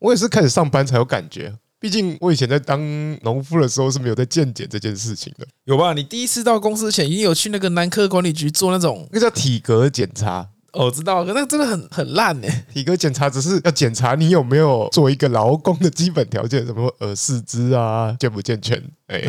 我也是开始上班才有感觉。毕竟我以前在当农夫的时候是没有在健检这件事情的。有吧？你第一次到公司前，一定有去那个南科管理局做那种，那叫体格检查。哦，我知道，可那个真的很很烂呢。体格检查只是要检查你有没有做一个劳工的基本条件，什么耳四肢啊健不健全，哎，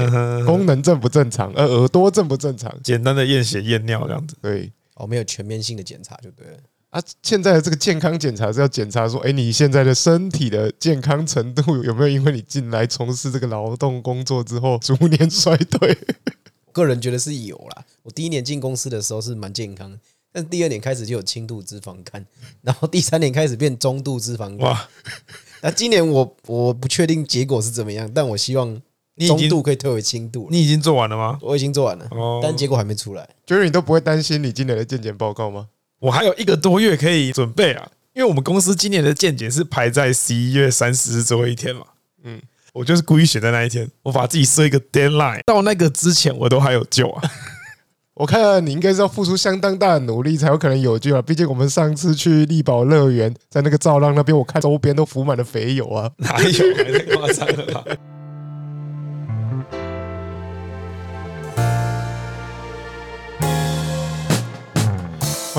功能正不正常，呃，耳朵正不正常，简单的验血验尿这样子。对，哦，没有全面性的检查就对了。啊，现在的这个健康检查是要检查说，哎，你现在的身体的健康程度 有没有因为你进来从事这个劳动工作之后逐年衰退？个人觉得是有啦。我第一年进公司的时候是蛮健康的。但第二年开始就有轻度脂肪肝，然后第三年开始变中度脂肪肝。哇！那今年我我不确定结果是怎么样，但我希望中度可以退为轻度。你已经做完了吗？我已经做完了，但结果还没出来。就是你都不会担心你今年的健检报告吗？我还有一个多月可以准备啊，因为我们公司今年的健检是排在十一月三十日最后一天嘛。嗯，我就是故意选在那一天，我把自己设一个 deadline，到那个之前我都还有救啊。我看你应该是要付出相当大的努力才有可能有救啊！毕竟我们上次去力宝乐园，在那个造浪那边，我看周边都浮满了肥油啊！哪有？太夸张了吧！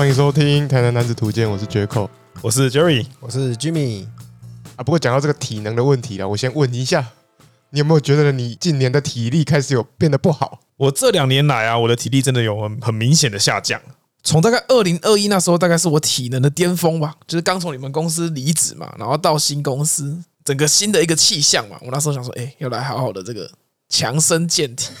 欢迎收听《台南男子图鉴》，我是杰克，我是 Jerry，我是 Jimmy 啊。不过讲到这个体能的问题了，我先问一下，你有没有觉得你近年的体力开始有变得不好？我这两年来啊，我的体力真的有很很明显的下降。从大概二零二一那时候，大概是我体能的巅峰吧，就是刚从你们公司离职嘛，然后到新公司，整个新的一个气象嘛。我那时候想说，哎，要来好好的这个强身健体。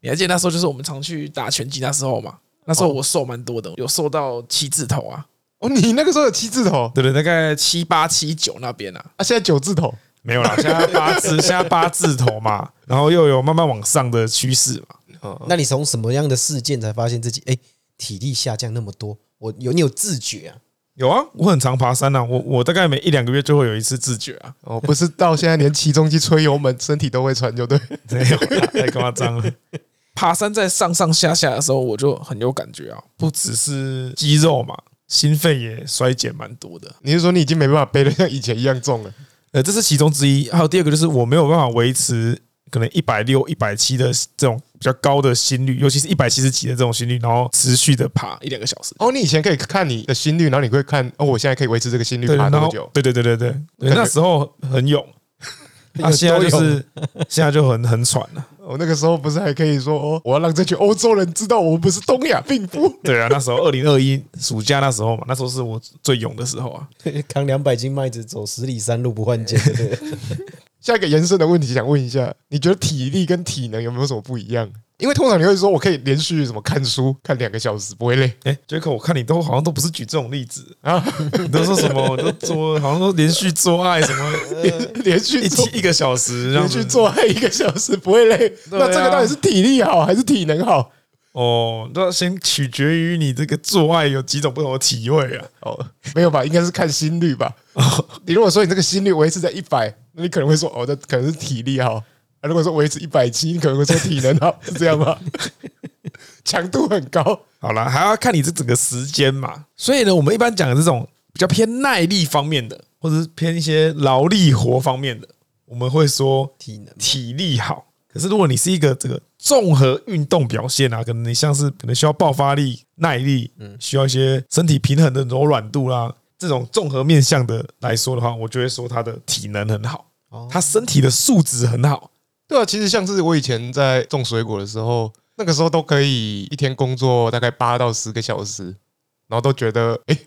你还记得那时候就是我们常去打拳击那时候嘛？那时候我瘦蛮多的，有瘦到七字头啊。哦，你那个时候有七字头？对对，大概七八七九那边啊。啊，现在九字头没有啦，现在八字，现在八字头嘛，然后又有慢慢往上的趋势嘛。那你从什么样的事件才发现自己哎体力下降那么多？我有你有自觉啊？有啊，我很常爬山啊，我我大概每一两个月就会有一次自觉啊。哦，不是到现在连起重机吹油门身体都会喘，就对，没有太夸张了。爬山在上上下下的时候，我就很有感觉啊，不只是肌肉嘛，心肺也衰减蛮多的。你是说你已经没办法背得像以前一样重了？呃，这是其中之一。还有第二个就是我没有办法维持。可能一百六、一百七的这种比较高的心率，尤其是一百七十几的这种心率，然后持续的爬一两个小时。哦，你以前可以看你的心率，然后你会看哦，我现在可以维持这个心率爬多久？对对对对对，那时候很勇，啊，现在就是现在就很很喘了。我那个时候不是还可以说哦，我要让这群欧洲人知道我们不是东亚病夫。对啊，那时候二零二一暑假那时候嘛，那时候是我最勇的时候啊，扛两百斤麦子走十里山路不换肩。下一个延伸的问题，想问一下，你觉得体力跟体能有没有什么不一样？因为通常你会说，我可以连续什么看书看两个小时不会累。哎，杰克，我看你都好像都不是举这种例子啊，你都说什么？都做好像都连续做爱什么，连续一起一个小时，连续做爱一个小时不会累。那这个到底是体力好还是体能好？哦，那先取决于你这个做爱有几种不同的体位啊。哦，没有吧？应该是看心率吧。你如果说你这个心率维持在一百。那你可能会说，哦，这可能是体力好。如果说维持一百七，你可能会说体能好，是这样吗？强度很高。好了，还要看你这整个时间嘛。所以呢，我们一般讲的这种比较偏耐力方面的，或者是偏一些劳力活方面的，我们会说体能体力好。可是如果你是一个这个综合运动表现啊，可能你像是可能需要爆发力、耐力，嗯，需要一些身体平衡的柔软度啦，这种综合面向的来说的话，我就会说他的体能很好。他身体的素质很好，对啊，其实像是我以前在种水果的时候，那个时候都可以一天工作大概八到十个小时，然后都觉得哎，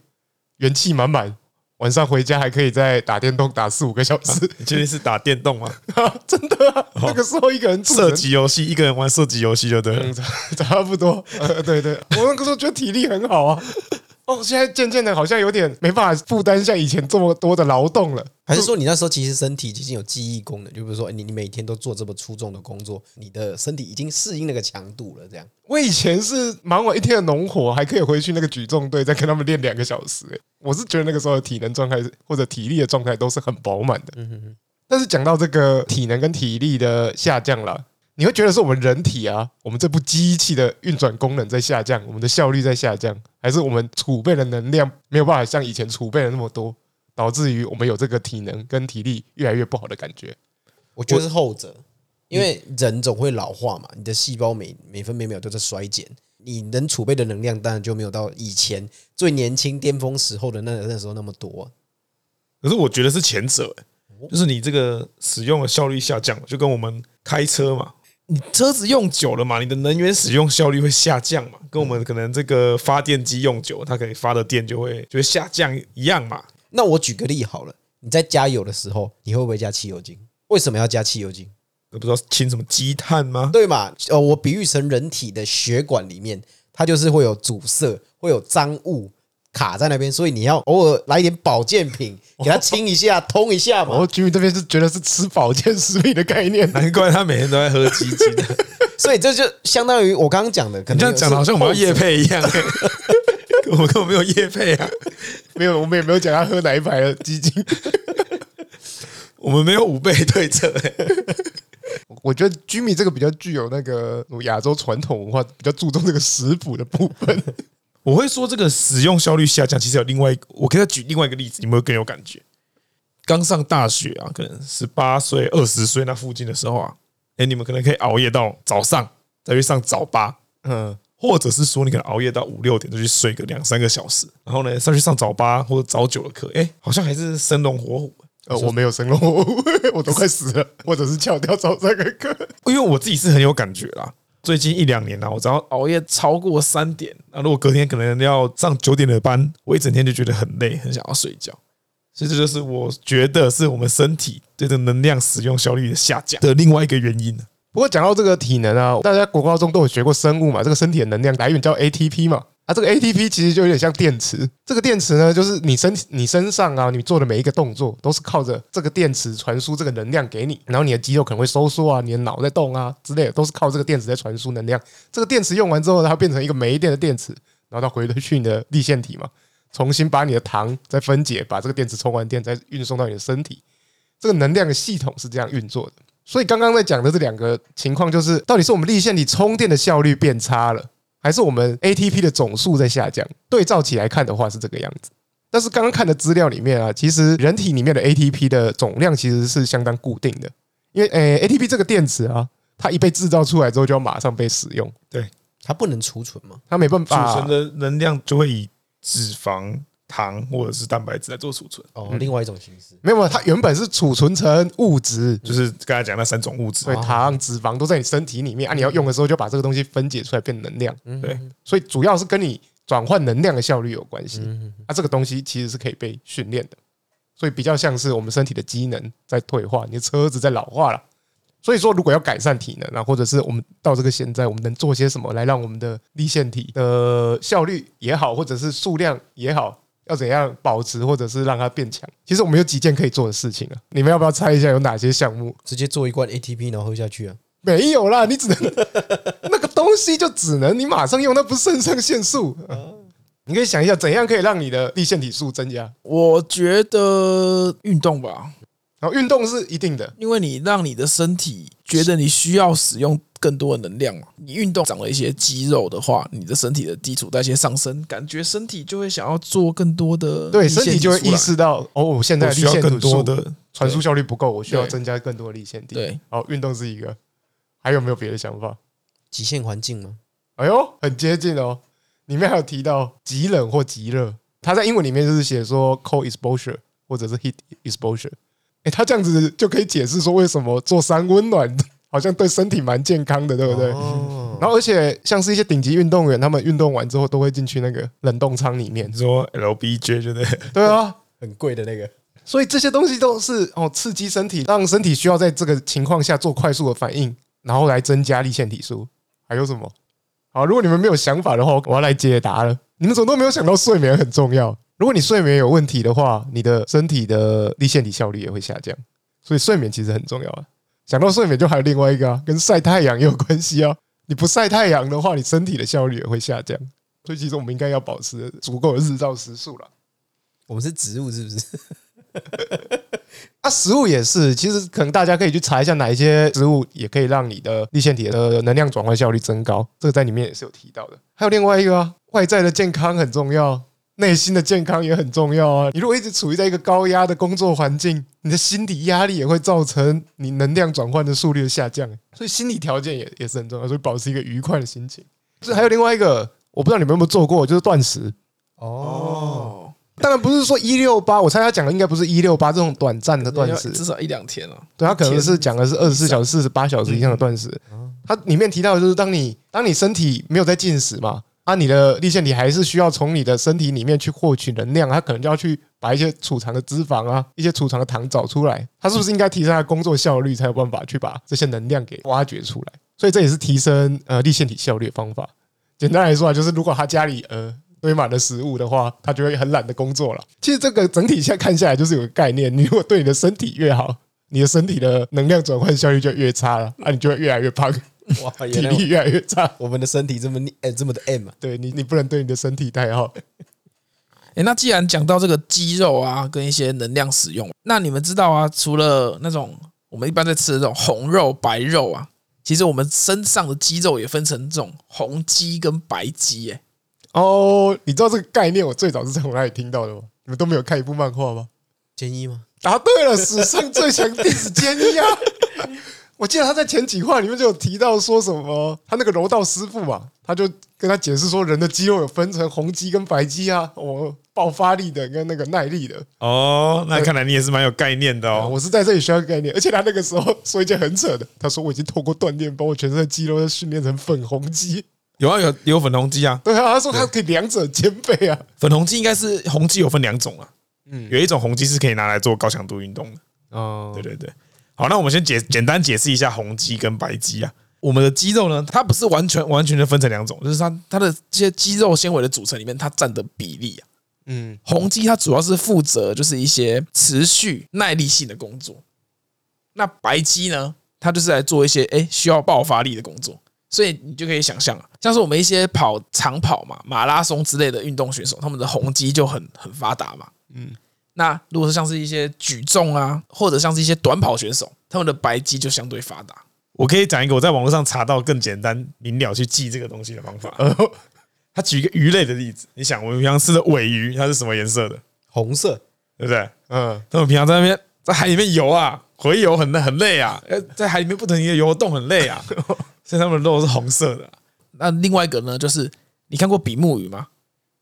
元气满满，晚上回家还可以再打电动打四五个小时。你确定是打电动吗？真的啊，那个时候一个人射击游戏，一个人玩射击游戏就对了，差不多。呃，对对，我那个时候觉得体力很好啊。哦，现在渐渐的，好像有点没办法负担像以前这么多的劳动了。还是说，你那时候其实身体已经有记忆功能？就比如说，你你每天都做这么粗重的工作，你的身体已经适应那个强度了。这样，我以前是忙完一天的农活，还可以回去那个举重队，再跟他们练两个小时。我是觉得那个时候的体能状态或者体力的状态都是很饱满的。但是讲到这个体能跟体力的下降了。你会觉得是我们人体啊，我们这部机器的运转功能在下降，我们的效率在下降，还是我们储备的能量没有办法像以前储备的那么多？导致于我们有这个体能跟体力越来越不好的感觉。我觉得是后者，因为人总会老化嘛，你的细胞每每分每秒都在衰减，你能储备的能量当然就没有到以前最年轻巅峰时候的那那时候那么多啊。可是我觉得是前者，就是你这个使用的效率下降，就跟我们开车嘛。你车子用久了嘛，你的能源使用效率会下降嘛，跟我们可能这个发电机用久，它可以发的电就会就会下降一样嘛。那我举个例好了，你在加油的时候，你会不会加汽油精？为什么要加汽油精？我不知道清什么积碳吗？对嘛？呃，我比喻成人体的血管里面，它就是会有阻塞，会有脏物。卡在那边，所以你要偶尔来一点保健品，给它清一下、通一下嘛。我居民这边是觉得是吃保健食品的概念，难怪他每天都在喝鸡精。所以这就相当于我刚刚讲的，可能这样讲的好像我们要夜配一样，我们根本没有夜配啊，没有，我们也没有讲他喝哪一排的鸡精，我们没有五倍对策。我觉得居民这个比较具有那个亚洲传统文化，比较注重这个食补的部分。我会说这个使用效率下降，其实有另外一个，我给他举另外一个例子，你们会更有感觉。刚上大学啊，可能十八岁、二十岁那附近的时候啊，哎，你们可能可以熬夜到早上再去上早八，嗯，或者是说你可能熬夜到五六点就去睡个两三个小时，然后呢再去上早八或者早九的课，哎，好像还是生龙活虎。呃，我没有生龙活虎，我都快死了，或者是翘掉早三个课，因为我自己是很有感觉啦。最近一两年呢，我只要熬夜超过三点，那如果隔天可能要上九点的班，我一整天就觉得很累，很想要睡觉。所以这就是我觉得是我们身体对这个能量使用效率的下降的另外一个原因。不过讲到这个体能啊，大家国高中都有学过生物嘛，这个身体的能量来源叫 ATP 嘛。这个 ATP 其实就有点像电池。这个电池呢，就是你身体、你身上啊，你做的每一个动作都是靠着这个电池传输这个能量给你。然后你的肌肉可能会收缩啊，你的脑在动啊之类的，都是靠这个电池在传输能量。这个电池用完之后，它变成一个没电的电池，然后它回得去你的粒线体嘛，重新把你的糖再分解，把这个电池充完电，再运送到你的身体。这个能量的系统是这样运作的。所以刚刚在讲的这两个情况，就是到底是我们粒线体充电的效率变差了。还是我们 ATP 的总数在下降，对照起来看的话是这个样子。但是刚刚看的资料里面啊，其实人体里面的 ATP 的总量其实是相当固定的，因为诶 ATP 这个电池啊，它一被制造出来之后就要马上被使用，对，它不能储存嘛，它没办法储存的能量就会以脂肪。糖或者是蛋白质来做储存。哦，另外一种形式。没有，它原本是储存成物质，就是刚才讲那三种物质，对，糖、脂肪都在你身体里面啊，你要用的时候就把这个东西分解出来变能量，对，所以主要是跟你转换能量的效率有关系。啊，这个东西其实是可以被训练的，所以比较像是我们身体的机能在退化，你的车子在老化了。所以说，如果要改善体能啊，或者是我们到这个现在，我们能做些什么来让我们的立腺体的效率也好，或者是数量也好？要怎样保持，或者是让它变强？其实我们有几件可以做的事情啊！你们要不要猜一下有哪些项目？直接做一罐 ATP 然后喝下去啊？没有啦，你只能那个东西就只能你马上用，那不是肾上腺素。你可以想一下，怎样可以让你的粒线体数增加？我觉得运动吧。然后运动是一定的，因为你让你的身体觉得你需要使用更多的能量嘛。你运动长了一些肌肉的话，你的身体的基础代谢上升，感觉身体就会想要做更多的。对，身体就会意识到哦，我现在需要更多的传输效率不够，我需要增加更多的力线体。对，好，运动是一个，还有没有别的想法？极限环境吗？哎呦，很接近哦。里面还有提到极冷或极热，它在英文里面就是写说 cold exposure 或者是 heat exposure。哎，他这样子就可以解释说，为什么做三温暖好像对身体蛮健康的，对不对？然后，而且像是一些顶级运动员，他们运动完之后都会进去那个冷冻舱里面，说 LBJ 对不对？对啊，很贵的那个。所以这些东西都是哦，刺激身体，让身体需要在这个情况下做快速的反应，然后来增加立腺体数。还有什么？好，如果你们没有想法的话，我要来解答了。你们怎么都没有想到睡眠很重要？如果你睡眠有问题的话，你的身体的立腺体效率也会下降，所以睡眠其实很重要啊。想到睡眠，就还有另外一个啊，跟晒太阳也有关系啊。你不晒太阳的话，你身体的效率也会下降。所以其实我们应该要保持足够的日照时数了。我们是植物是不是？啊，食物也是。其实可能大家可以去查一下，哪一些植物也可以让你的立腺体的能量转换效率增高。这个在里面也是有提到的。还有另外一个啊，外在的健康很重要。内心的健康也很重要啊。你如果一直处于在一个高压的工作环境，你的心理压力也会造成你能量转换的速率的下降。所以心理条件也也是很重要，所以保持一个愉快的心情。这还有另外一个，我不知道你们有没有做过，就是断食。哦，当然不是说一六八，我猜他讲的应该不是一六八这种短暂的断食，至少一两天了。对，他可能是讲的是二十四小时、四十八小时以上的断食。它里面提到的就是，当你当你身体没有在进食嘛。啊，你的粒线体还是需要从你的身体里面去获取能量，它可能就要去把一些储藏的脂肪啊、一些储藏的糖找出来。它是不是应该提升它工作效率，才有办法去把这些能量给挖掘出来？所以这也是提升呃粒线体效率的方法。简单来说啊，就是如果他家里呃堆满了食物的话，他就会很懒得工作了。其实这个整体现在看下来就是有个概念：你如果对你的身体越好，你的身体的能量转换效率就越差了，啊，你就会越来越胖。哇，体力越来越差，我们的身体这么哎这么的 M 啊？对你，你不能对你的身体太好。哎，那既然讲到这个肌肉啊，跟一些能量使用，那你们知道啊？除了那种我们一般在吃的这种红肉、白肉啊，其实我们身上的肌肉也分成这种红肌跟白肌。哎，哦，你知道这个概念？我最早是从哪里听到的吗？你们都没有看一部漫画吗？坚一吗？答对了，史上最强弟子坚一啊！我记得他在前几话里面就有提到说什么，他那个柔道师傅嘛，他就跟他解释说，人的肌肉有分成红肌跟白肌啊，我，爆发力的跟那个耐力的。哦，那看来你也是蛮有概念的哦。我是在这里学到概念，而且他那个时候说一件很扯的，他说我已经透过锻炼，把我全身的肌肉都训练成粉红肌。有啊，有有粉红肌啊。对啊，他说他可以两者兼备啊。粉红肌应该是红肌有分两种啊，嗯，有一种红肌是可以拿来做高强度运动的。哦，对对对。好，那我们先解简单解释一下红肌跟白肌啊。我们的肌肉呢，它不是完全完全的分成两种，就是它它的这些肌肉纤维的组成里面，它占的比例啊。嗯，红肌它主要是负责就是一些持续耐力性的工作，那白肌呢，它就是来做一些诶需要爆发力的工作。所以你就可以想象啊，像是我们一些跑长跑嘛、马拉松之类的运动选手，他们的红肌就很很发达嘛。嗯。那如果是像是一些举重啊，或者像是一些短跑选手，他们的白肌就相对发达。我可以讲一个我在网络上查到更简单明了去记这个东西的方法。他举一个鱼类的例子，你想我们平常吃的尾鱼，它是什么颜色的？红色，对不对？嗯，他们平常在那边在海里面游啊，回游很很累啊，在海里面不停的游动很累啊，所以他们的肉是红色的。那另外一个呢，就是你看过比目鱼吗？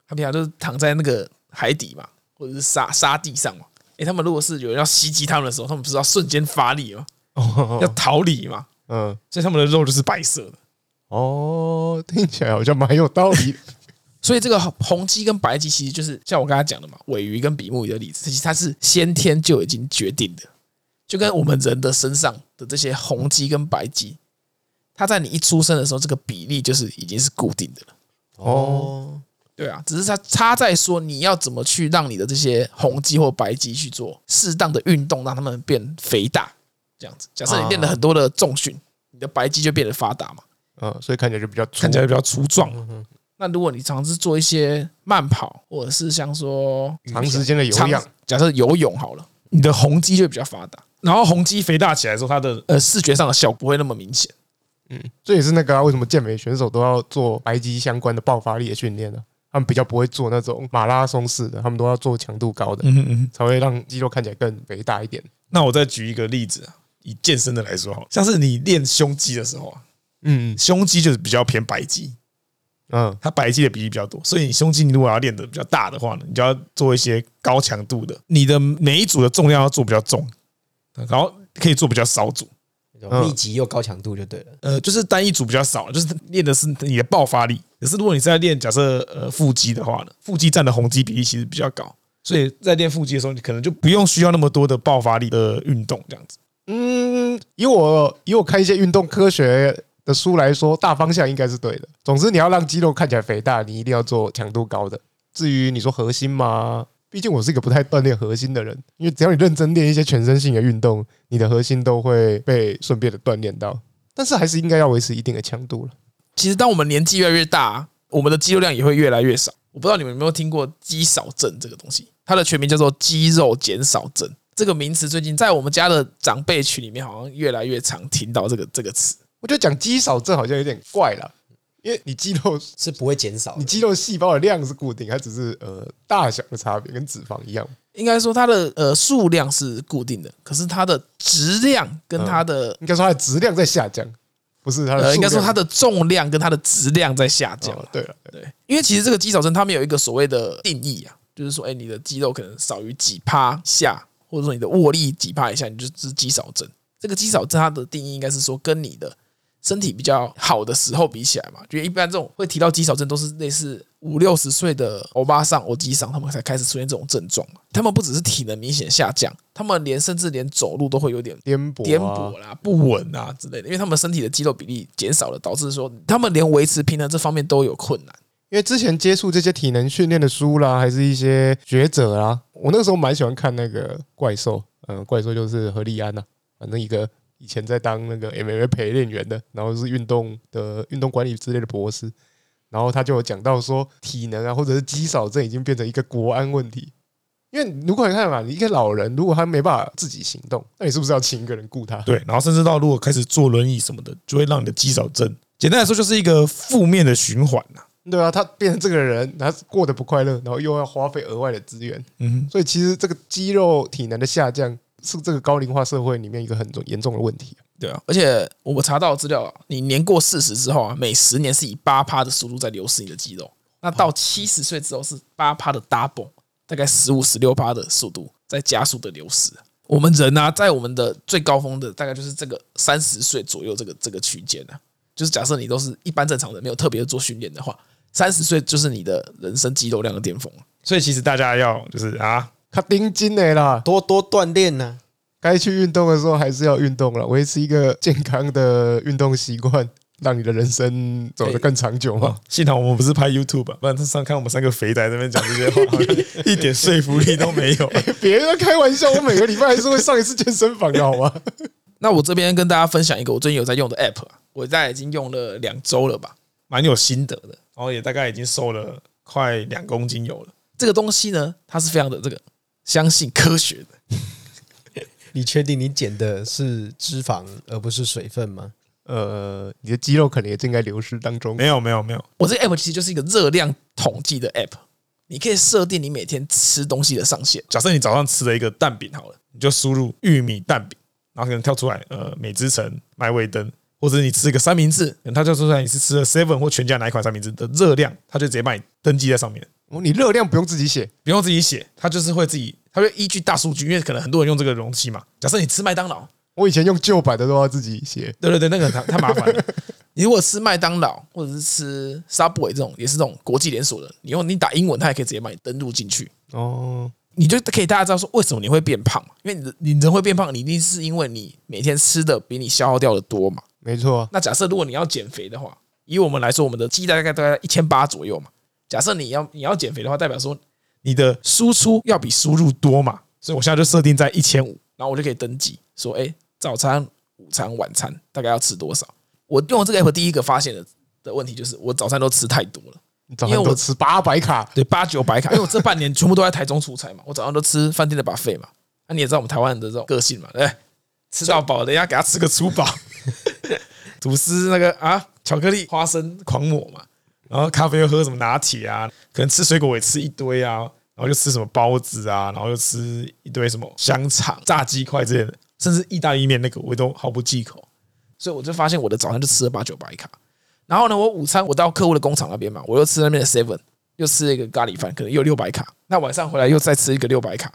他平常就是躺在那个海底嘛。或者是沙沙地上嘛？诶，他们如果是有人要袭击他们的时候，他们不是要瞬间发力吗？要逃离嘛？嗯，所以他们的肉就是白色的。哦，听起来好像蛮有道理。所以这个红鸡跟白鸡其实就是像我刚才讲的嘛，尾鱼跟比目鱼的例子，其实它是先天就已经决定的，就跟我们人的身上的这些红鸡跟白鸡，它在你一出生的时候，这个比例就是已经是固定的了。哦。对啊，只是它差在说你要怎么去让你的这些红肌或白肌去做适当的运动，让它们变肥大，这样子。假设你练了很多的重训，你的白肌就变得发达嘛。嗯，所以看起来就比较看起来比较粗壮。那如果你尝试做一些慢跑，或者是像说长时间的有氧，假设游泳好了，你的红肌就会比较发达。然后红肌肥大起来之后，它的呃视觉上的效果不会那么明显。嗯，这也是那个啊，为什么健美选手都要做白肌相关的爆发力的训练呢？他们比较不会做那种马拉松式的，他们都要做强度高的，才会让肌肉看起来更肥大一点。那我再举一个例子啊，以健身的来说，好像是你练胸肌的时候啊，嗯，胸肌就是比较偏白肌，嗯，它白肌的比例比较多，所以你胸肌你如果要练的比较大的话呢，你就要做一些高强度的，你的每一组的重量要做比较重，然后可以做比较少组。密集又高强度就对了，呃，就是单一组比较少，就是练的是你的爆发力。可是如果你在练假设呃腹肌的话呢，腹肌占的红肌比例其实比较高，所以在练腹肌的时候，你可能就不用需要那么多的爆发力的运动这样子。嗯，以我以我看一些运动科学的书来说，大方向应该是对的。总之，你要让肌肉看起来肥大，你一定要做强度高的。至于你说核心吗？毕竟我是一个不太锻炼核心的人，因为只要你认真练一些全身性的运动，你的核心都会被顺便的锻炼到。但是还是应该要维持一定的强度了。其实当我们年纪越来越大，我们的肌肉量也会越来越少。我不知道你们有没有听过肌少症这个东西，它的全名叫做肌肉减少症。这个名词最近在我们家的长辈群里面好像越来越常听到这个这个词。我觉得讲肌少症好像有点怪了。因因为你肌肉是不会减少，你肌肉细胞的量是固定，它只是呃大小的差别，跟脂肪一样。应该说它的呃数量是固定的，可是它的质量跟它的、嗯、应该说它的质量在下降，不是它的、呃。应该说它的重量跟它的质量在下降。哦、对了，对，因为其实这个肌少症他们有一个所谓的定义啊，就是说，哎，你的肌肉可能少于几趴下，或者说你的握力几趴以下，你就是肌少症。这个肌少症它的定义应该是说跟你的。身体比较好的时候比起来嘛，就一般这种会提到肌少症都是类似五六十岁的欧巴桑、欧吉桑，他们才开始出现这种症状。他们不只是体能明显下降，他们连甚至连走路都会有点颠簸、颠簸啦、不稳啊之类的，因为他们身体的肌肉比例减少了，导致说他们连维持平衡这方面都有困难。因为之前接触这些体能训练的书啦，还是一些学者啦，我那个时候蛮喜欢看那个怪兽，嗯，怪兽就是何立安呐，反正一个。以前在当那个 MMA 陪练员的，然后是运动的运动管理之类的博士，然后他就有讲到说，体能啊，或者是肌少症已经变成一个国安问题。因为如果你看嘛，你一个老人如果他没办法自己行动，那你是不是要请一个人雇他？对，然后甚至到如果开始坐轮椅什么的，就会让你的肌少症，简单来说就是一个负面的循环呐。对啊，他变成这个人，他过得不快乐，然后又要花费额外的资源。嗯，所以其实这个肌肉体能的下降。是这个高龄化社会里面一个很严重的问题。对啊，而且我查到资料啊，你年过四十之后啊，每十年是以八趴的速度在流失你的肌肉。那到七十岁之后是八趴的 double，大概十五、十六趴的速度在加速的流失。我们人啊，在我们的最高峰的大概就是这个三十岁左右这个这个区间啊，就是假设你都是一般正常人，没有特别做训练的话，三十岁就是你的人生肌肉量的巅峰。所以其实大家要就是啊。他盯紧的啦，多多锻炼呐。该去运动的时候还是要运动了，维持一个健康的运动习惯，让你的人生走得更长久嘛。幸好我们不是拍 YouTube，不然上看我们三个肥仔在那边讲这些话，好 像一点说服力都没有。别人开玩笑，我每个礼拜还是会上一次健身房的好吗？那我这边跟大家分享一个我最近有在用的 App，我大概已经用了两周了吧，蛮有心得的，然后也大概已经瘦了快两公斤有了。这个东西呢，它是非常的这个。相信科学的，你确定你减的是脂肪而不是水分吗？呃，你的肌肉可能也正在流失当中。没有，没有，没有。我这个 app 其实就是一个热量统计的 app，你可以设定你每天吃东西的上限。假设你早上吃了一个蛋饼好了，你就输入玉米蛋饼，然后可能跳出来呃美之城、麦味登，或者你吃一个三明治，它跳出来你是吃了 seven 或全家哪一款三明治的热量，它就直接帮你登记在上面。哦，你热量不用自己写，不用自己写，它就是会自己。它会依据大数据，因为可能很多人用这个容器嘛。假设你吃麦当劳，我以前用旧版的都要自己写。对对对，那个太 太麻烦了。你如果吃麦当劳或者是吃 Subway 这种，也是这种国际连锁的，你用你打英文，它也可以直接帮你登录进去。哦，你就可以大家知道说为什么你会变胖嘛？因为你你人会变胖，你一定是因为你每天吃的比你消耗掉的多嘛。没错。那假设如果你要减肥的话，以我们来说，我们的肌大概大概一千八左右嘛。假设你要你要减肥的话，代表说你的输出要比输入多嘛。所以我现在就设定在一千五，然后我就可以登记说，哎，早餐、午餐、晚餐大概要吃多少？我用这个 app 第一个发现的的问题就是，我早餐都吃太多了，你早上都吃八百卡，对，八九百卡，因为我这半年全部都在台中出差嘛，我早上都吃饭店的 buffet 嘛。那你也知道我们台湾人的这种个性嘛，对，吃到饱，等一下给他吃个粗饱，吐司那个啊，巧克力、花生狂抹嘛，然后咖啡又喝什么拿铁啊，可能吃水果也吃一堆啊。然后就吃什么包子啊，然后又吃一堆什么香肠、炸鸡块之类的，甚至意大利面那个我都毫不忌口，所以我就发现我的早餐就吃了八九百卡。然后呢，我午餐我到客户的工厂那边嘛，我又吃那边的 seven，又吃了一个咖喱饭，可能又六百卡。那晚上回来又再吃一个六百卡，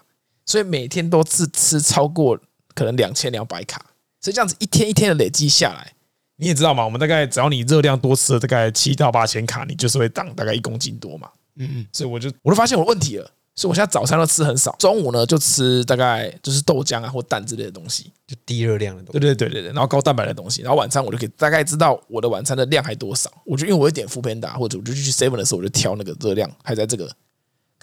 所以每天都是吃超过可能两千两百卡。所以这样子一天一天的累积下来，你也知道嘛，我们大概只要你热量多吃了大概七到八千卡，你就是会长大概一公斤多嘛。嗯嗯，所以我就我就发现我问题了，所以我现在早餐都吃很少，中午呢就吃大概就是豆浆啊或蛋之类的东西，就低热量的东西。对对对对对，然后高蛋白的东西，然后晚餐我就可以大概知道我的晚餐的量还多少。我就因为我会点 foodpanda 或者我就去 seven 的时候，我就挑那个热量还在这个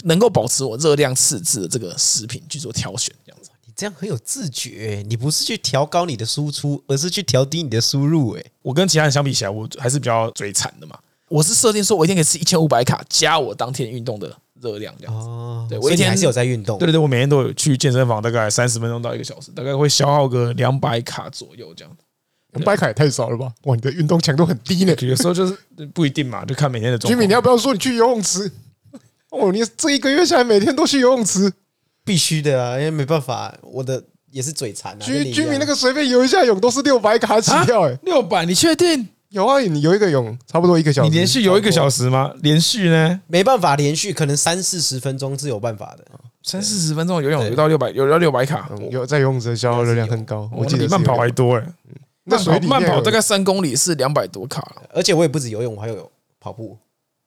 能够保持我热量赤字的这个食品去做挑选，这样子。你这样很有自觉，你不是去调高你的输出，而是去调低你的输入。诶，我跟其他人相比起来，我还是比较嘴馋的嘛。我是设定说，我一天可以吃一千五百卡，加我当天运动的热量这样子。哦，对我一天还是有在运动。对对对，我每天都有去健身房，大概三十分钟到一个小时，大概会消耗个两百卡左右这样子。两百卡也太少了吧？哇，你的运动强度很低呢。有时候就是不一定嘛，就看每天的。居民，你要不要说你去游泳池？哦，你这一个月下来每天都去游泳池，必须的啊，因为没办法，我的也是嘴馋啊。居居民那个随便游一下泳都是六百卡起跳，哎，六百，你确定？有啊，你游一个泳差不多一个小时，你连续游一个小时吗？连续呢？没办法连续，可能三四十分钟是有办法的。三四十分钟游泳游到六百，游到六百卡，有在游泳池的消耗热量很高，我记得慢跑还多哎。那水慢跑大概三公里是两百多卡，而且我也不止游泳，我还有跑步。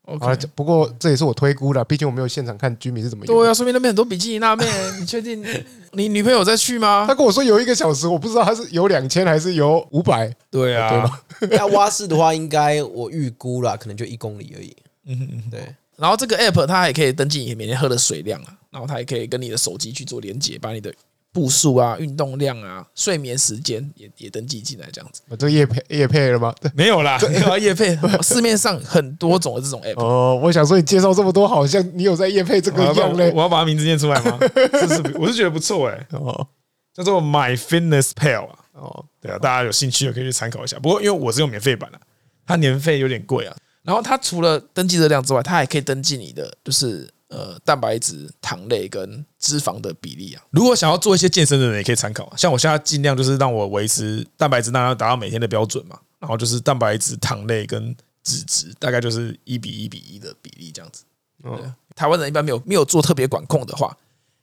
啊，不过这也是我推估的，毕竟我没有现场看居民是怎么游。对啊，说明那边很多比基尼辣妹，你确定 你女朋友在去吗？他跟我说游一个小时，我不知道他是游两千还是游五百。对啊，要蛙式的话，应该我预估了，可能就一公里而已。嗯嗯，对。然后这个 app 它还可以登记你每天喝的水量啊，然后它也可以跟你的手机去做连接，把你的。步数啊，运动量啊，睡眠时间也也登记进来，这样子。我这业配业配了吗？没有啦，没有业配。市面上很多种的这种 app。哦，我想说你介绍这么多，好像你有在业配这个一样嘞。我要把它名字念出来吗？是是，我是觉得不错哎。哦，叫做 My Fitness Pal 啊。哦，对啊，大家有兴趣的可以去参考一下。不过因为我是用免费版的，它年费有点贵啊。然后它除了登记热量之外，它还可以登记你的就是。呃，蛋白质、糖类跟脂肪的比例啊，如果想要做一些健身的人，也可以参考。像我现在尽量就是让我维持蛋白质，当然要达到每天的标准嘛。然后就是蛋白质、糖类跟脂质，大概就是一比一比一的比例这样子。嗯，台湾人一般没有没有做特别管控的话，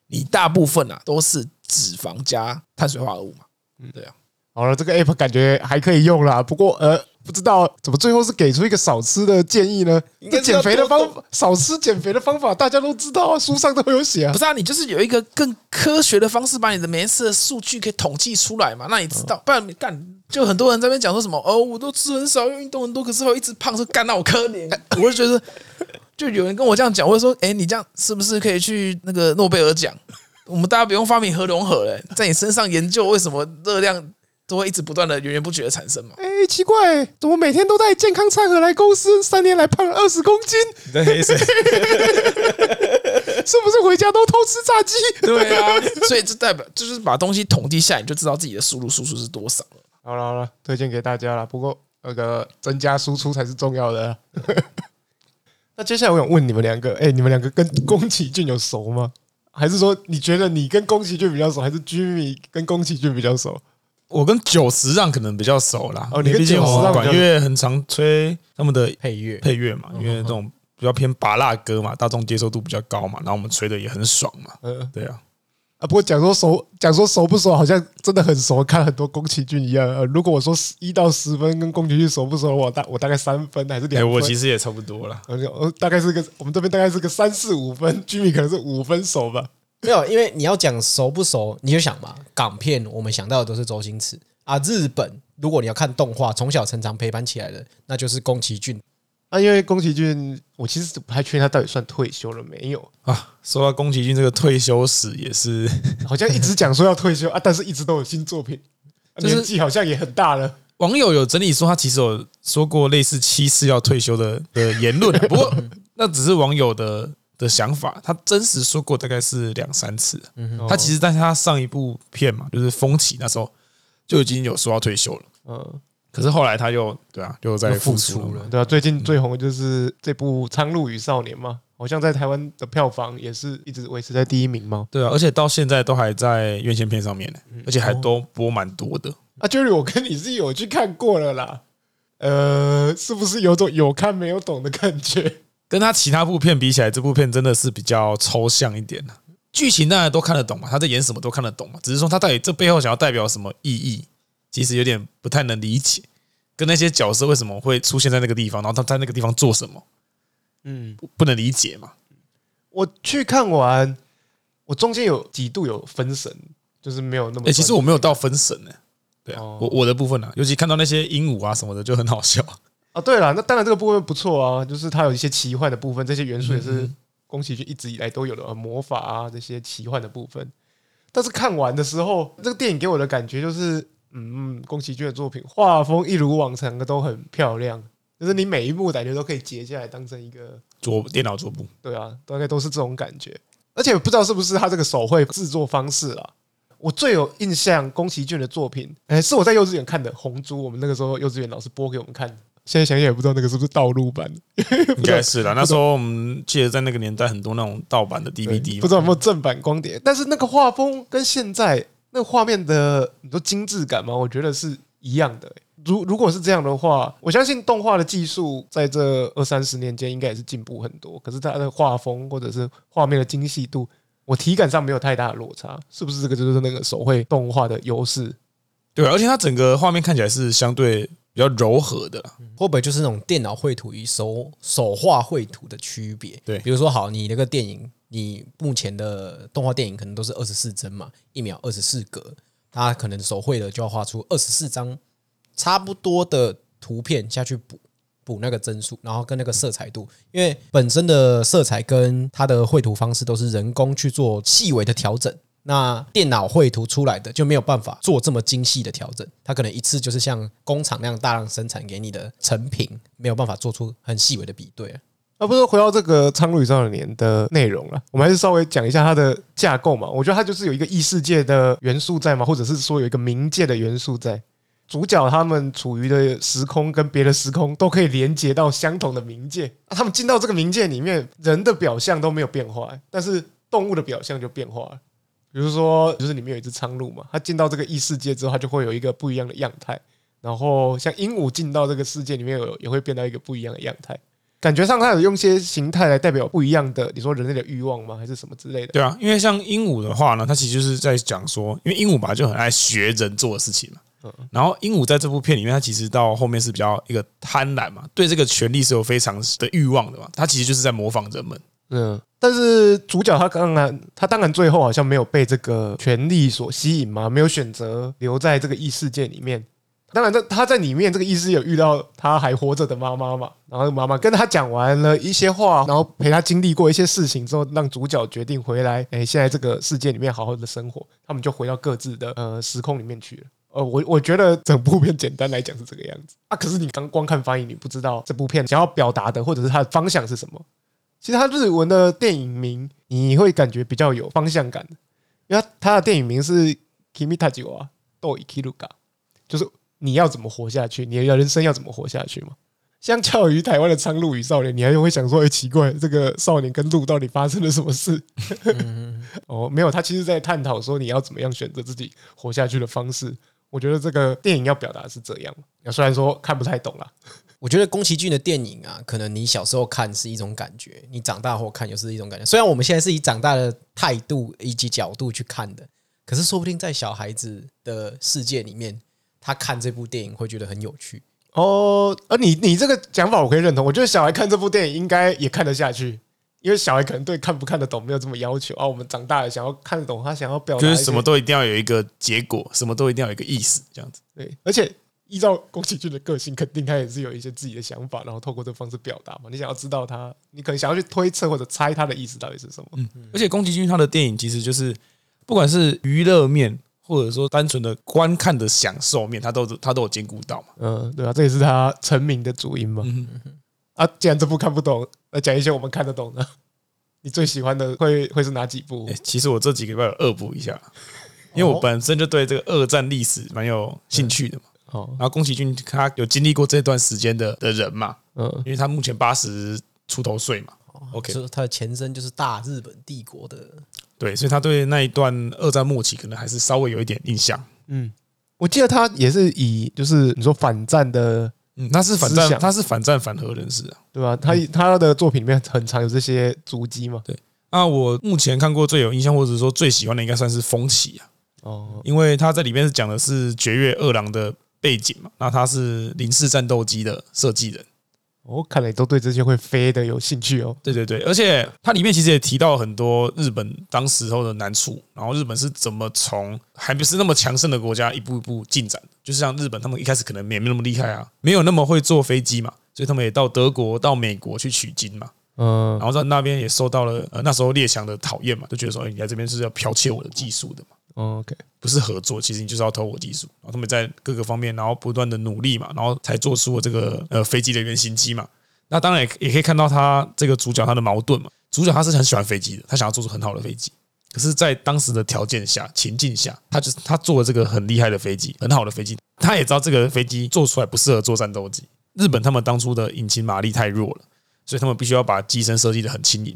你大部分啊都是脂肪加碳水化合物嘛。嗯，对啊。好了，这个 app 感觉还可以用啦。不过呃。不知道怎么最后是给出一个少吃的建议呢？应该减肥的方法，少吃减肥的方法，大家都知道啊，书上都有写啊。不是啊，你就是有一个更科学的方式，把你的每一次的数据可以统计出来嘛？那你知道，不然你干，就很多人在那边讲说什么哦，我都吃很少，运动很多，可是我一直胖，说干到我可怜。我就觉得，就有人跟我这样讲，我就说，哎，你这样是不是可以去那个诺贝尔奖？我们大家不用发明核融合嘞，在你身上研究为什么热量。都会一直不断的源源不绝的产生嘛？哎、欸，奇怪，怎么每天都带健康餐盒来公司？三年来胖了二十公斤？你在黑谁？是不是回家都偷吃炸鸡？对啊，所以这代表就是把东西统计下来，你就知道自己的输入输出是多少了。好了好了，推荐给大家了。不过那个增加输出才是重要的。那接下来我想问你们两个，哎、欸，你们两个跟宫崎骏有熟吗？还是说你觉得你跟宫崎骏比较熟，还是 Jimmy 跟宫崎骏比较熟？我跟久石让可能比较熟啦，哦，你跟久石让管乐很常吹他们的配乐配乐嘛，因为这种比较偏拔辣歌嘛，大众接受度比较高嘛，然后我们吹的也很爽嘛，嗯，对啊，啊，不过讲说熟，讲说熟不熟，好像真的很熟，看很多宫崎骏一样。呃，如果我说一到十分跟宫崎骏熟不熟，我大我大概三分还是两分？我其实也差不多了，我大概是个我们这边大概是个三四五分，Jimmy 可能是五分熟吧。没有，因为你要讲熟不熟，你就想嘛，港片我们想到的都是周星驰。啊，日本如果你要看动画，从小成长陪伴起来的，那就是宫崎骏。啊，因为宫崎骏，我其实不太确定他到底算退休了没有啊。说到宫崎骏这个退休史，也是 好像一直讲说要退休啊，但是一直都有新作品，年纪好像也很大了。网友有整理说，他其实有说过类似七次要退休的的言论，不过那只是网友的的想法，他真实说过大概是两三次。他其实在他上一部片嘛，就是《风起》那时候。就已经有说要退休了，嗯，可是后来他又对啊，又在复出了，对啊，最近最红的就是这部《苍鹭与少年》嘛，好像在台湾的票房也是一直维持在第一名嘛，对啊，而且到现在都还在院线片上面呢，而且还都播蛮多的。啊，Jerry，我跟你是有去看过了啦，呃，是不是有种有看没有懂的感觉？跟他其他部片比起来，这部片真的是比较抽象一点。剧情大家都看得懂嘛？他在演什么都看得懂嘛？只是说他到底这背后想要代表什么意义，其实有点不太能理解。跟那些角色为什么会出现在那个地方，然后他在那个地方做什么，嗯，不能理解嘛？我去看完，我中间有几度有分神，就是没有那么……哎，其实我没有到分神呢。对啊，我我的部分啊，尤其看到那些鹦鹉啊什么的，就很好笑啊。对了，那当然这个部分不错啊，就是它有一些奇幻的部分，这些元素也是。宫崎骏一直以来都有的魔法啊，这些奇幻的部分。但是看完的时候，这个电影给我的感觉就是，嗯，宫崎骏的作品画风一如往常的都很漂亮，就是你每一幕感觉都可以截下来当成一个桌电脑桌布。对啊，大概都是这种感觉。而且不知道是不是他这个手绘制作方式啊，我最有印象宫崎骏的作品，哎、欸，是我在幼稚园看的《红猪》，我们那个时候幼稚园老师播给我们看。现在想想也不知道那个是不是盗录版，应该是啦。那时候我们记得在那个年代很多那种盗版的 DVD，不知道有没有正版光碟。但是那个画风跟现在那个画面的你说精致感嘛，我觉得是一样的、欸。如如果是这样的话，我相信动画的技术在这二三十年间应该也是进步很多。可是它的画风或者是画面的精细度，我体感上没有太大的落差，是不是这个就是那个手绘动画的优势？对，而且它整个画面看起来是相对比较柔和的，会不会就是那种电脑绘图与手手画绘图的区别？对，比如说好，你那个电影，你目前的动画电影可能都是二十四帧嘛，一秒二十四格，它可能手绘的就要画出二十四张。差不多的图片下去补补那个帧数，然后跟那个色彩度，因为本身的色彩跟它的绘图方式都是人工去做细微的调整，那电脑绘图出来的就没有办法做这么精细的调整，它可能一次就是像工厂那样大量生产给你的成品，没有办法做出很细微的比对啊。不是回到这个《苍鹭与少年》的内容了，我们还是稍微讲一下它的架构嘛。我觉得它就是有一个异世界的元素在嘛，或者是说有一个冥界的元素在。主角他们处于的时空跟别的时空都可以连接到相同的冥界，啊，他们进到这个冥界里面，人的表象都没有变化，但是动物的表象就变化了。比如说，就是里面有一只苍鹭嘛，它进到这个异世界之后，它就会有一个不一样的样态。然后像鹦鹉进到这个世界里面，有也会变到一个不一样的样态。感觉上它有用些形态来代表不一样的，你说人类的欲望吗？还是什么之类的？对啊，因为像鹦鹉的话呢，它其实就是在讲说，因为鹦鹉本来就很爱学人做的事情嘛。然后鹦鹉在这部片里面，它其实到后面是比较一个贪婪嘛，对这个权力是有非常的欲望的嘛。它其实就是在模仿人们。嗯，但是主角他当然，他当然最后好像没有被这个权力所吸引嘛，没有选择留在这个异世界里面。当然，在他在里面这个异世有遇到他还活着的妈妈嘛，然后妈妈跟他讲完了一些话，然后陪他经历过一些事情之后，让主角决定回来。哎，现在这个世界里面好好的生活，他们就回到各自的呃时空里面去了。呃，我我觉得整部片简单来讲是这个样子啊。可是你刚光看翻译，你不知道这部片想要表达的或者是它的方向是什么。其实它日文的电影名你会感觉比较有方向感，因为它的电影名是《Kimi taちはどう生きるか》，就是你要怎么活下去，你的人生要怎么活下去嘛。相较于台湾的《苍鹭与少年》，你还会想说，哎，奇怪，这个少年跟鹿到底发生了什么事？哦，没有，他其实在探讨说你要怎么样选择自己活下去的方式。我觉得这个电影要表达的是这样，虽然说看不太懂啦。 我觉得宫崎骏的电影啊，可能你小时候看是一种感觉，你长大后看又是一种感觉。虽然我们现在是以长大的态度以及角度去看的，可是说不定在小孩子的世界里面，他看这部电影会觉得很有趣哦。而你你这个讲法我可以认同，我觉得小孩看这部电影应该也看得下去。因为小孩可能对看不看得懂没有这么要求啊，我们长大了想要看得懂，他想要表达，就是什么都一定要有一个结果，什么都一定要有一个意思，这样子。对，而且依照宫崎骏的个性，肯定他也是有一些自己的想法，然后透过这个方式表达嘛。你想要知道他，你可能想要去推测或者猜他的意思到底是什么。嗯，而且宫崎骏他的电影其实就是不管是娱乐面，或者说单纯的观看的享受面，他都他都有兼顾到嘛。嗯，对啊，这也是他成名的主因嘛。嗯啊，既然这部看不懂，那讲一些我们看得懂的。你最喜欢的会会是哪几部？欸，其实我这几个月有恶补一下，因为我本身就对这个二战历史蛮有兴趣的嘛。哦，然后宫崎骏他有经历过这段时间的的人嘛。嗯，因为他目前八十出头岁嘛。OK，所以他的前身就是大日本帝国的。对，所以他对那一段二战末期可能还是稍微有一点印象。嗯，我记得他也是以就是你说反战的。嗯，他是反战，他是反战反核人士啊，对吧？他他的作品里面很常有这些足迹嘛。对，那我目前看过最有印象或者说最喜欢的，应该算是《风起》啊。哦，因为他在里面是讲的是绝月二郎的背景嘛，那他是零式战斗机的设计人。我看来都对这些会飞的有兴趣哦。对对对，而且它里面其实也提到很多日本当时候的难处，然后日本是怎么从还不是那么强盛的国家一步一步进展。就是像日本，他们一开始可能也没那么厉害啊，没有那么会坐飞机嘛，所以他们也到德国、到美国去取经嘛。嗯，然后在那边也受到了呃那时候列强的讨厌嘛，就觉得说，哎，你来这边是要剽窃我的技术的嘛。OK，不是合作，其实你就是要偷我技术。然后他们在各个方面，然后不断的努力嘛，然后才做出了这个呃飞机的原型机嘛。那当然也也可以看到他这个主角他的矛盾嘛。主角他是很喜欢飞机的，他想要做出很好的飞机，可是，在当时的条件下、情境下，他就是他做了这个很厉害的飞机，很好的飞机。他也知道这个飞机做出来不适合做战斗机。日本他们当初的引擎马力太弱了，所以他们必须要把机身设计得很轻盈，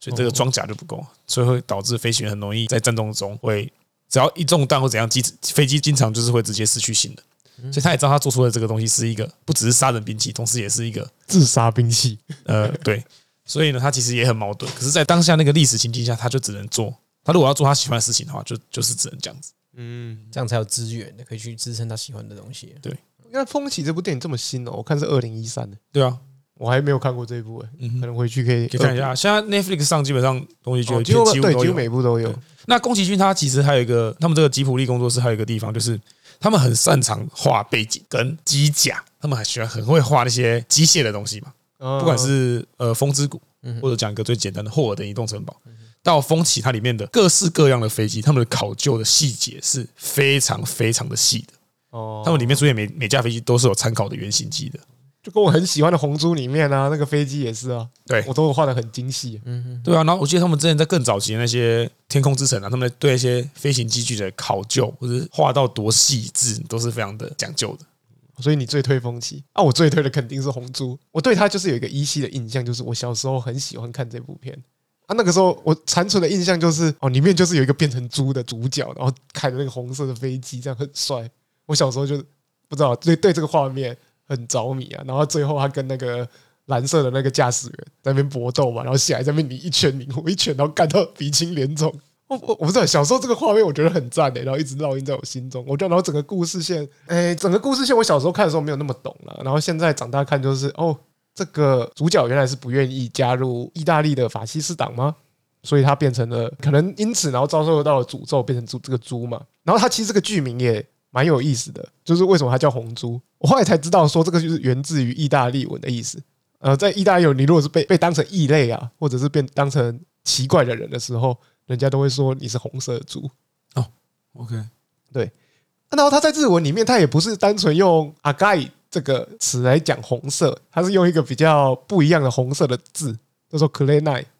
所以这个装甲就不够，所以会导致飞行员很容易在战斗中会只要一中弹或怎样，机飞机经常就是会直接失去性能。所以他也知道他做出的这个东西是一个不只是杀人兵器，同时也是一个自杀兵器。呃，对，所以呢，他其实也很矛盾。可是，在当下那个历史情境下，他就只能做。他如果要做他喜欢的事情的话，就就是只能这样子，嗯，这样才有资源，可以去支撑他喜欢的东西。对，因为《风起》这部电影这么新哦，我看是二零一三的。对啊，我还没有看过这一部诶，嗯，可能回去可以可以看一下。现在 Netflix 上基本上东西就几乎对几乎每部都有。那宫崎骏他其实还有一个，他们这个吉普力工作室还有一个地方，就是他们很擅长画背景跟机甲，他们很喜欢很会画那些机械的东西嘛。不管是呃风之谷，或者讲一个最简单的霍尔的移动城堡。到风起，它里面的各式各样的飞机，他们的考究的细节是非常非常的细的。哦，他们里面出现每每架飞机都是有参考的原型机的，就跟我很喜欢的红猪里面啊，那个飞机也是啊，对我都画的很精细。嗯嗯，对啊。然后我记得他们之前在更早期的那些天空之城啊，他们对一些飞行机具的考究或者画到多细致，都是非常的讲究的。所以你最推风起啊？我最推的肯定是红猪。我对它就是有一个依稀的印象，就是我小时候很喜欢看这部片。啊，那个时候我残存的印象就是，哦，里面就是有一个变成猪的主角，然后开着那个红色的飞机，这样很帅。我小时候就不知道对对这个画面很着迷啊。然后最后他跟那个蓝色的那个驾驶员在那边搏斗嘛，然后下来在那边你一拳你我一拳，然后干到鼻青脸肿。我我我不知道小时候这个画面我觉得很赞诶，然后一直烙印在我心中。我觉得然后整个故事线，哎，整个故事线我小时候看的时候没有那么懂了，然后现在长大看就是哦。这个主角原来是不愿意加入意大利的法西斯党吗？所以他变成了可能因此，然后遭受到了诅咒，变成猪这个猪嘛。然后他其实这个剧名也蛮有意思的，就是为什么它叫红猪？我后来才知道说这个就是源自于意大利文的意思。呃，在意大利文，你如果是被被当成异类啊，或者是变当成奇怪的人的时候，人家都会说你是红色的猪。哦，OK，对。然后他在日文里面，他也不是单纯用阿盖。这个词来讲红色，他是用一个比较不一样的红色的字，叫做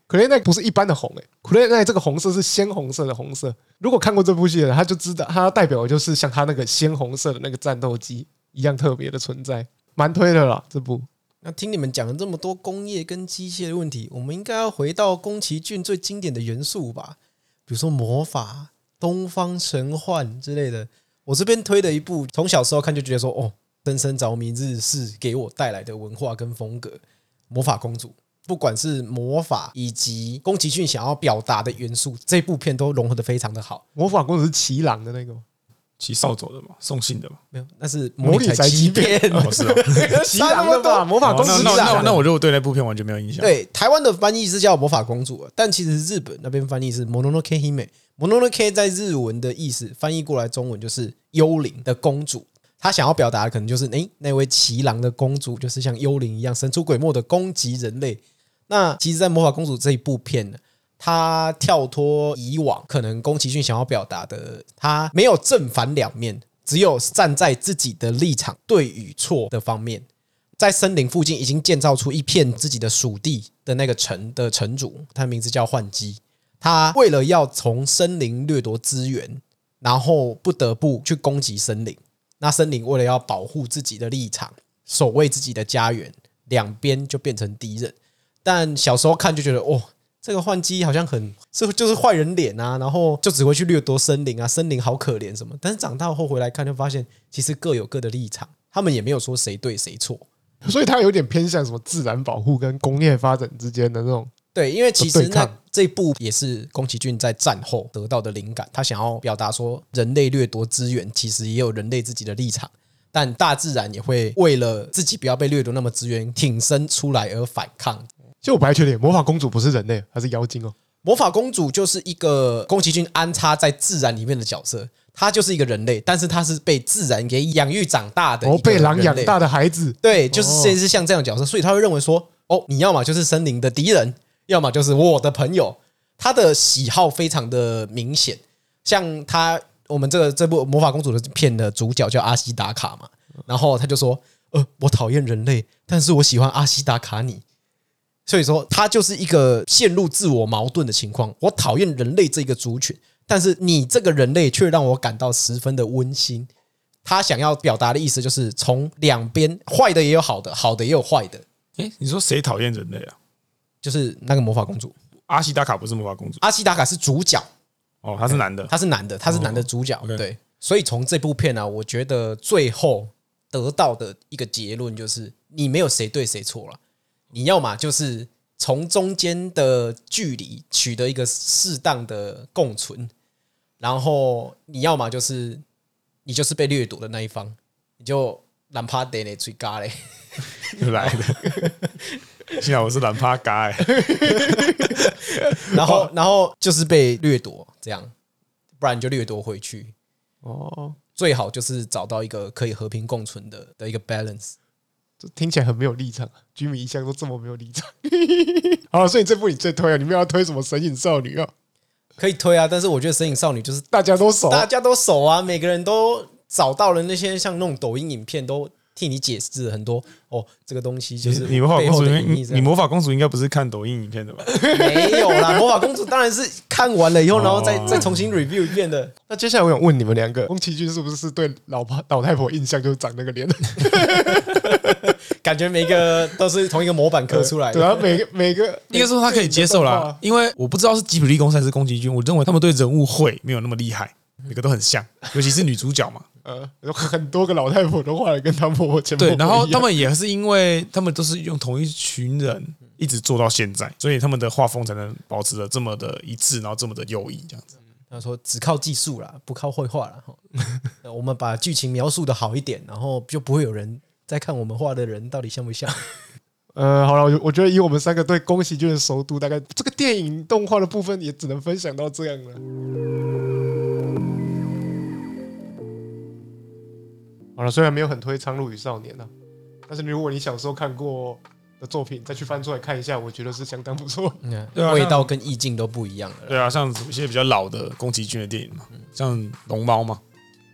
kurenai。kurenai 不是一般的红诶，kurenai 这个红色是鲜红色的红色。如果看过这部戏的人，他就知道它代表的就是像它那个鲜红色的那个战斗机一样特别的存在，蛮推的啦。这部。那听你们讲了这么多工业跟机械的问题，我们应该要回到宫崎骏最经典的元素吧，比如说魔法、东方神幻之类的。我这边推的一部，从小时候看就觉得说，哦。深深着迷日式给我带来的文化跟风格，魔法公主，不管是魔法以及宫崎骏想要表达的元素，这部片都融合的非常的好。魔法公主是骑狼的那个，骑扫帚的嘛，送信的嘛，没有，那是魔女宅急便，是啊，骑狼的吧？魔法公主，那那那我就对那部片完全没有印象。对，台湾的翻译是叫魔法公主，但其实日本那边翻译是 Mononoke Hime。Mononoke 在日文的意思翻译过来中文就是幽灵的公主。他想要表达的可能就是，诶，那位骑狼的公主就是像幽灵一样神出鬼没的攻击人类。那其实，在《魔法公主》这一部片呢，它跳脱以往可能宫崎骏想要表达的，它没有正反两面，只有站在自己的立场对与错的方面。在森林附近已经建造出一片自己的属地的那个城的城主，他的名字叫幻姬。他为了要从森林掠夺资源，然后不得不去攻击森林。那森林为了要保护自己的立场，守卫自己的家园，两边就变成敌人。但小时候看就觉得，哦，这个换机好像很是就是坏人脸啊，然后就只会去掠夺森林啊，森林好可怜什么。但是长大后回来看，就发现其实各有各的立场，他们也没有说谁对谁错，所以他有点偏向什么自然保护跟工业发展之间的那种。对，因为其实那这部也是宫崎骏在战后得到的灵感，他想要表达说，人类掠夺资源，其实也有人类自己的立场，但大自然也会为了自己不要被掠夺那么资源，挺身出来而反抗。其实我不太确定，魔法公主不是人类，还是妖精哦？魔法公主就是一个宫崎骏安插在自然里面的角色，她就是一个人类，但是她是被自然给养育长大的，哦，被狼养大的孩子。对，就是类似像这样的角色，所以他会认为说，哦，你要么就是森林的敌人。要么就是我的朋友，他的喜好非常的明显，像他我们这个这部魔法公主的片的主角叫阿西达卡嘛，然后他就说，呃，我讨厌人类，但是我喜欢阿西达卡你，所以说他就是一个陷入自我矛盾的情况。我讨厌人类这个族群，但是你这个人类却让我感到十分的温馨。他想要表达的意思就是从两边，坏的也有好的，好的也有坏的。诶，你说谁讨厌人类啊？就是那个魔法公主阿西达卡不是魔法公主，阿西达卡是主角。哦，他是男的，他是男的，他是男的主角。对，所以从这部片呢、啊，我觉得最后得到的一个结论就是，你没有谁对谁错了。你要么就是从中间的距离取得一个适当的共存，然后你要么就是你就是被掠夺的那一方，你就懒趴得嘞，最嘎嘞，又来了。幸好我是懒趴嘎，然后然后就是被掠夺，这样，不然你就掠夺回去。哦，最好就是找到一个可以和平共存的的一个 balance。这听起来很没有立场，Jimmy 一向都这么没有立场。好了，所以这部你最推啊？你们要推什么神隐少女啊？可以推啊，但是我觉得神隐少女就是大家都熟，大家都熟啊，每个人都找到了那些像那种抖音影片都。替你解释很多哦，这个东西就是你魔法公主，你你魔法公主应该不是看抖音影片的吧？没有啦，魔法公主当然是看完了以后，然后再再重新 review 一遍的。那接下来我想问你们两个，宫崎骏是不是对老婆老太婆印象就是长那个脸？感觉每个都是同一个模板刻出来的。对啊，每个每个应该说他可以接受啦，因为我不知道是吉卜力公司还是宫崎骏，我认为他们对人物会没有那么厉害，每个都很像，尤其是女主角嘛。呃，有 很多个老太婆都画的跟他婆婆前。对，然后他们也是因为他们都是用同一群人一直做到现在，所以他们的画风才能保持的这么的一致，然后这么的优异，这样子。他说只靠技术啦，不靠绘画啦。我们把剧情描述的好一点，然后就不会有人再看我们画的人到底像不像。呃，好了，我我觉得以我们三个对宫崎骏的熟度，大概这个电影动画的部分也只能分享到这样了。好了，虽然没有很推《苍鹭与少年》啊，但是如果你小时候看过的作品，再去翻出来看一下，我觉得是相当不错。嗯，味道跟意境都不一样了。对啊，像一些比较老的宫崎骏的电影嘛，像《龙猫》嘛，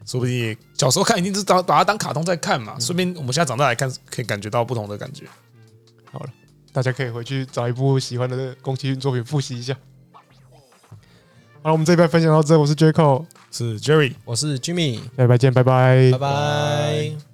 说不定小时候看一定是当把它当卡通在看嘛，说不定我们现在长大来看，可以感觉到不同的感觉。好了，大家可以回去找一部喜欢的宫崎骏作品复习一下。好了，我们这一拜分享到这，我是 Jaco，是 Jerry，我是 Jimmy，下礼拜见，拜拜，拜拜。